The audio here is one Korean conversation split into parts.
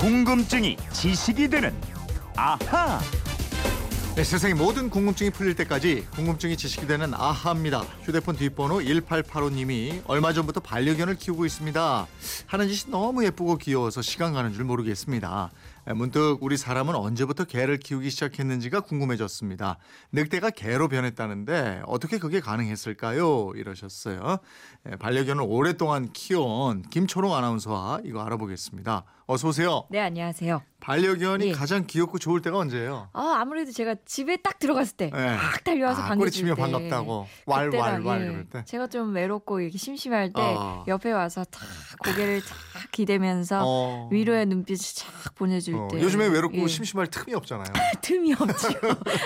궁금증이 지식이 되는 아하. 네, 세상의 모든 궁금증이 풀릴 때까지 궁금증이 지식이 되는 아하입니다. 휴대폰 뒷번호 1885님이 얼마 전부터 반려견을 키우고 있습니다. 하는 짓이 너무 예쁘고 귀여워서 시간 가는 줄 모르겠습니다. 네, 문득 우리 사람은 언제부터 개를 키우기 시작했는지가 궁금해졌습니다. 늑대가 개로 변했다는데 어떻게 그게 가능했을까요? 이러셨어요. 네, 반려견을 오랫동안 키워온 김초롱 아나운서와 이거 알아보겠습니다. 어서 오세요. 네, 안녕하세요. 반려견이 예. 가장 귀엽고 좋을 때가 언제예요? 아, 아무래도 제가 집에 딱 들어갔을 때, 네. 막 달려와서 아, 반겨줄 꼬리치며 때. 반갑다고 왈왈왈 예, 그럴 때. 제가 좀 외롭고 이렇게 심심할 때 아. 옆에 와서 탁 고개를 탁 기대면서 어. 위로의 눈빛을 착 보내줄 어, 때. 요즘에 외롭고 예. 심심할 틈이 없잖아요. 틈이 없죠.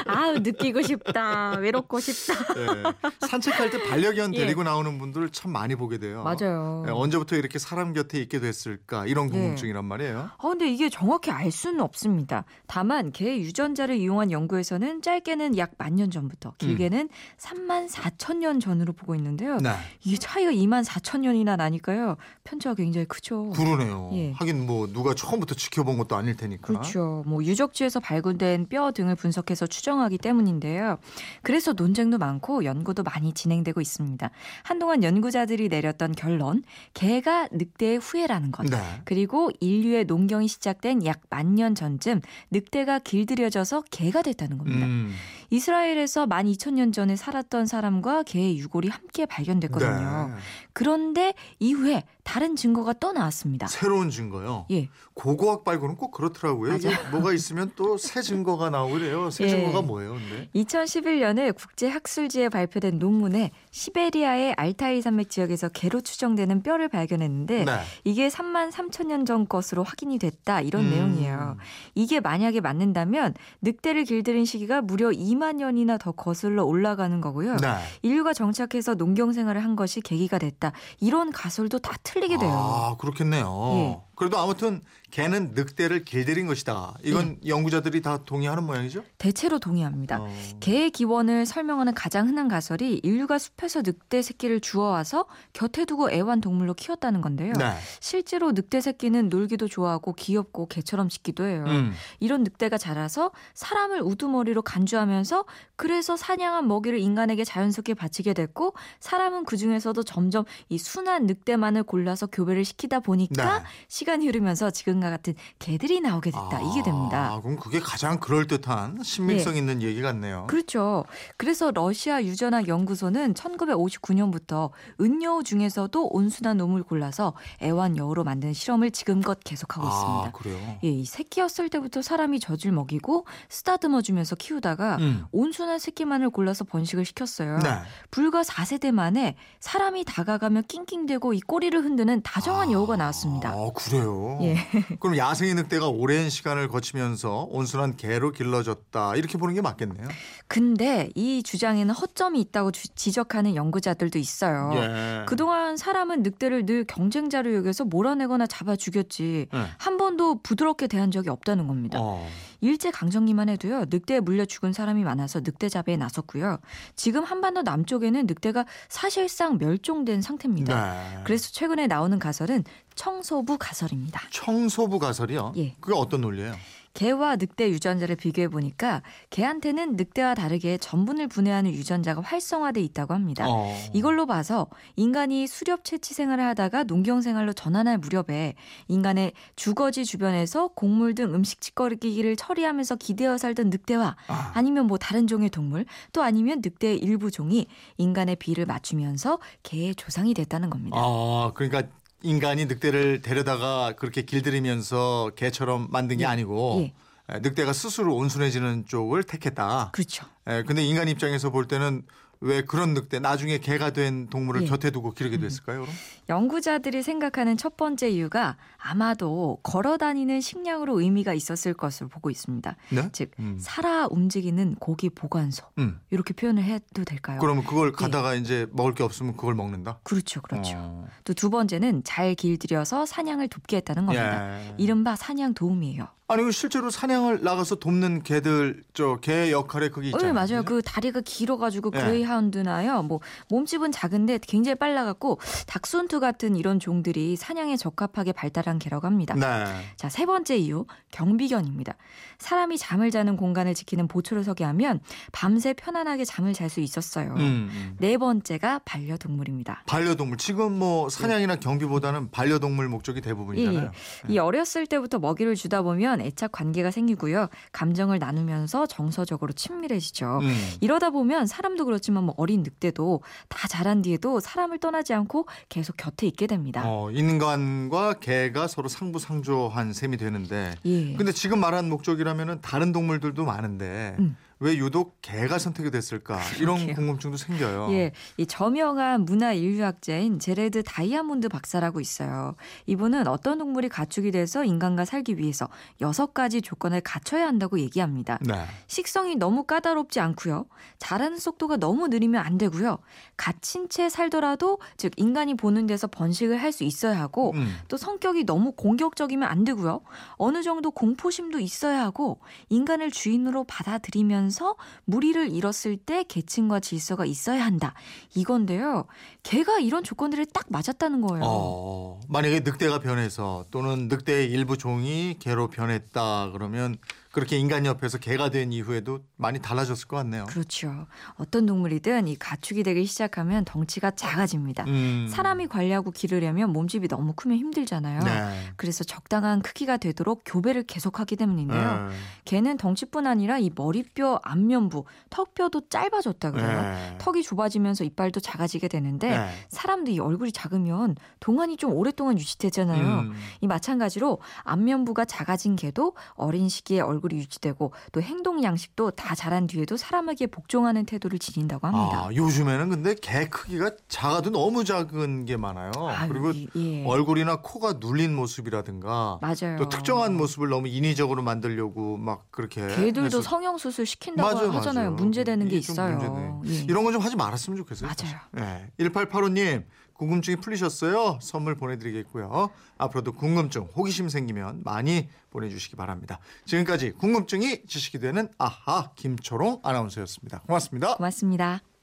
아우, 느끼고 싶다. 외롭고 싶다. 예. 산책할 때 반려견 예. 데리고 나오는 분들 참 많이 보게 돼요. 맞아요. 예, 언제부터 이렇게 사람 곁에 있게 됐을까 이런 예. 궁금증이란 말이에요. 아, 근데 이게 정확히 알 수는 없습니다. 다만 개 유전자를 이용한 연구에서는 짧게는 약 만 년 전부터, 길게는 3만 4천 년 전으로 보고 있는데요. 네. 이게 차이가 2만 4천 년이나 나니까요. 편차가 굉장히 크죠. 그러네요. 예. 하긴 뭐 누가 처음부터 지켜본 것도 아닐 테니까. 그렇죠. 뭐 유적지에서 발굴된 뼈 등을 분석해서 추정하기 때문인데요. 그래서 논쟁도 많고 연구도 많이 진행되고 있습니다. 한동안 연구자들이 내렸던 결론, 개가 늑대의 후예라는 것. 네. 그리고 인류의 농경이 시작된 약 만 년 전쯤 늑대가 길들여져서 개가 됐다는 겁니다. 음. 이스라엘에서 12,000년 전에 살았던 사람과 개의 유골이 함께 발견됐거든요. 네. 그런데 이후에 다른 증거가 또 나왔습니다. 새로운 증거요. 예. 고고학 발굴은 꼭 그렇더라고요. 뭐가 있으면 또 새 증거가 나오고 그래요. 새 예. 증거가 뭐예요, 근데? 2011년에 국제학술지에 발표된 논문에 시베리아의 알타이 산맥 지역에서 개로 추정되는 뼈를 발견했는데 네. 이게 3만 3천 년 전 것으로 확인이 됐다 이런 음. 내용이에요. 이게 만약에 맞는다면 늑대를 길들인 시기가 무려 2만 년이나 더 거슬러 올라가는 거고요. 네. 인류가 정착해서 농경 생활을 한 것이 계기가 됐다. 이런 가설도 다 틀리게 돼요. 아, 그렇겠네요. 예. 그래도 아무튼 개는 늑대를 길들인 것이다. 이건 예. 연구자들이 다 동의하는 모양이죠? 대체로 동의합니다. 어. 개의 기원을 설명하는 가장 흔한 가설이 인류가 숲에서 늑대 새끼를 주워와서 곁에 두고 애완동물로 키웠다는 건데요. 네. 실제로 늑대 새끼는 놀기도 좋아하고 귀엽고 개처럼 짖기도 해요. 음. 이런 늑대가 자라서 사람을 우두머리로 간주하면서 그래서 사냥한 먹이를 인간에게 자연스럽게 바치게 됐고 사람은 그 중에서도 점점 이 순한 늑대만을 골라서 교배를 시키다 보니까 네. 시간이 흐르면서 지금과 같은 개들이 나오게 됐다. 이게 됩니다. 아, 그럼 그게 가장 그럴듯한 신빙성 있는 얘기 같네요. 그렇죠. 그래서 러시아 유전학 연구소는 1959년부터 은여우 중에서도 온순한 놈을 골라서 애완 여우로 만든 실험을 지금껏 계속하고 아, 있습니다. 그래요? 예, 이 새끼였을 때부터 사람이 젖을 먹이고 쓰다듬어 주면서 키우다가 음. 온순한 새끼만을 골라서 번식을 시켰어요. 네. 불과 4세대 만에 사람이 다가가면 낑낑대고 이 꼬리를 흔드는 다정한 여우가 나왔습니다. 아, 그래 요? 예. 그럼 야생의 늑대가 오랜 시간을 거치면서 온순한 개로 길러졌다. 이렇게 보는 게 맞겠네요. 근데 이 주장에는 허점이 있다고 주- 지적하는 연구자들도 있어요. 예. 그동안 사람은 늑대를 늘 경쟁자로 여겨서 몰아내거나 잡아 죽였지 네. 한 번도 부드럽게 대한 적이 없다는 겁니다. 어. 일제 강점기만 해도요 늑대에 물려 죽은 사람이 많아서 늑대 잡이에 나섰고요. 지금 한반도 남쪽에는 늑대가 사실상 멸종된 상태입니다. 네. 그래서 최근에 나오는 가설은 청소부 가설입니다. 청소부 가설이요? 예. 그게 어떤 논리예요? 개와 늑대 유전자를 비교해 보니까 개한테는 늑대와 다르게 전분을 분해하는 유전자가 활성화돼 있다고 합니다. 어. 이걸로 봐서 인간이 수렵 채취 생활을 하다가 농경 생활로 전환할 무렵에 인간의 주거지 주변에서 곡물 등 음식 짓거리기를 처리하면서 기대어 살던 늑대와 아. 아니면 뭐 다른 종의 동물 또 아니면 늑대의 일부 종이 인간의 비를 맞추면서 개의 조상이 됐다는 겁니다. 아, 그러니까 인간이 늑대를 데려다가 그렇게 길들이면서 개처럼 만든 게 예. 아니고 예. 에, 늑대가 스스로 온순해지는 쪽을 택했다. 그렇죠. 에, 근데 인간 입장에서 볼 때는 왜 그런 늑대 나중에 개가 된 동물을 예. 곁에 두고 기르게 됐을까요? 그럼? 연구자들이 생각하는 첫 번째 이유가 아마도 걸어 다니는 식량으로 의미가 있었을 것으로 보고 있습니다. 네? 즉 음. 살아 움직이는 고기 보관소 음. 이렇게 표현을 해도 될까요? 그러면 그걸 가다가 이제 먹을 게 없으면 그걸 먹는다. 그렇죠, 그렇죠. 어. 또두 번째는 잘 길들여서 사냥을 돕게 했다는 겁니다. 예. 이른바 사냥 도움이에요. 아니 그 실제로 사냥을 나가서 돕는 개들 저 개 역할에 그게 있잖아요. 네, 맞아요. 그죠? 그 다리가 길어가지고 예. 그레이 하운 그레이하운드나요. 뭐 몸집은 작은데 굉장히 빨라갖고 닥순투 같은 이런 종들이 사냥에 적합하게 발달한 개라고 합니다. 네. 자, 세 번째 이유, 경비견입니다. 사람이 잠을 자는 공간을 지키는 보초를 서게 하면 밤새 편안하게 잠을 잘 수 있었어요. 음, 음. 네 번째가 반려동물입니다. 반려동물 지금 뭐 사냥이나 경비보다는 반려동물 목적이 대부분이잖아요. 예, 이 어렸을 때부터 먹이를 주다 보면 애착 관계가 생기고요. 감정을 나누면서 정서적으로 친밀해지죠. 음. 이러다 보면 사람도 그렇지만 뭐 어린 늑대도 다 자란 뒤에도 사람을 떠나지 않고 계속 곁에 있게 됩니다. 어, 인간과 개가 서로 상부상조한 셈이 되는데 예. 근데 지금 말한 목적이라면은 다른 동물들도 많은데 음. 왜 유독 개가 선택이 됐을까 이런 그러게요. 궁금증도 생겨요. 예, 이 저명한 문화 인류학자인 제레드 다이아몬드 박사라고 있어요. 이분은 어떤 동물이 가축이 돼서 인간과 살기 위해서 여섯 가지 조건을 갖춰야 한다고 얘기합니다. 네. 식성이 너무 까다롭지 않고요. 자라는 속도가 너무 느리면 안 되고요. 갇힌 채 살더라도 즉 인간이 보는 데서 번식을 할 수 있어야 하고 음. 또 성격이 너무 공격적이면 안 되고요. 어느 정도 공포심도 있어야 하고 인간을 주인으로 받아들이면 서 무리를 잃었을 때 계층과 질서가 있어야 한다. 이건데요. 걔가 이런 조건들을 딱 맞았다는 거예요. 어, 만약에 늑대가 변해서 또는 늑대의 일부 종이 개로 변했다 그러면 그렇게 인간 옆에서 개가 된 이후에도 많이 달라졌을 것 같네요. 그렇죠. 어떤 동물이든 이 가축이 되기 시작하면 덩치가 작아집니다. 음. 사람이 관리하고 기르려면 몸집이 너무 크면 힘들잖아요. 네. 그래서 적당한 크기가 되도록 교배를 계속하기 때문인데요. 네. 개는 덩치뿐 아니라 이 머리뼈, 안면부, 턱뼈도 짧아졌다 그래요. 네. 턱이 좁아지면서 이빨도 작아지게 되는데 네. 사람도 이 얼굴이 작으면 동안이 좀 오랫동안 유지되잖아요. 음. 이 마찬가지로 안면부가 작아진 개도 어린 시기에 얼굴 이 유지되고 또 행동 양식도 다 자란 뒤에도 사람에게 복종하는 태도를 지닌다고 합니다. 아, 요즘에는 근데 개 크기가 작아도 너무 작은 게 많아요. 아유, 그리고 이- 예. 얼굴이나 코가 눌린 모습이라든가 맞아요. 또 특정한 모습을 너무 인위적으로 만들려고 막 그렇게 개들도 해서 성형 수술 시킨다고 맞아요, 하잖아요. 맞아요. 문제되는 게 있어요. 예. 이런 건 좀 하지 말았으면 좋겠어요. 맞아요. 네. 1885님 궁금증이 풀리셨어요? 선물 보내드리겠고요. 앞으로도 궁금증, 호기심 생기면 많이 보내주시기 바랍니다. 지금까지 궁금증이 지식이 되는 아하 김초롱 아나운서였습니다. 고맙습니다. 고맙습니다.